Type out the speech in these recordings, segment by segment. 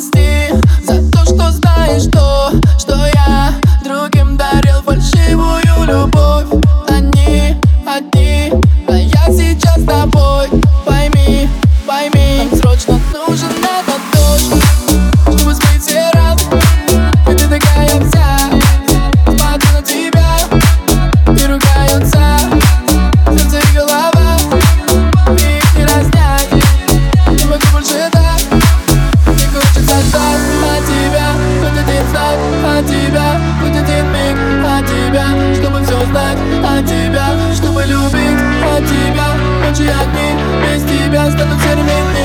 Stay. still тебя Ночи одни, без тебя станут серыми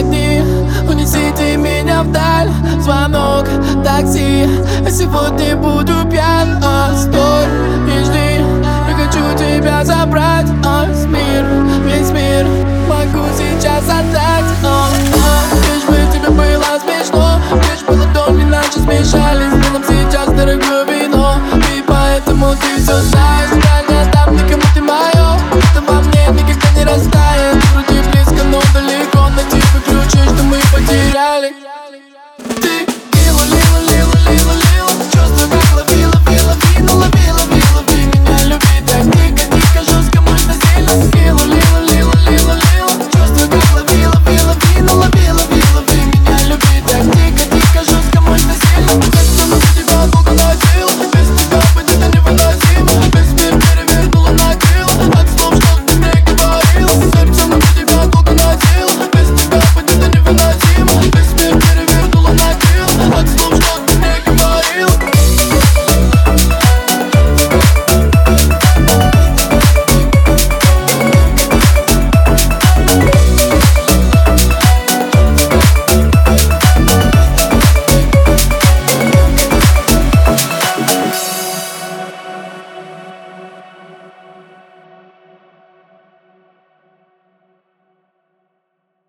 огни Унесите меня вдаль. Звонок такси. Я сегодня буду пьян. А, Стой и жди. Я хочу тебя забрать. А, Мир, весь мир. Могу сейчас отдать. А, а, Лишь бы тебе было смешно. Лишь бы ладони наши смешались. Но нам сейчас дорогое вино. И поэтому ты все знаешь. Я не отдам никому ты мое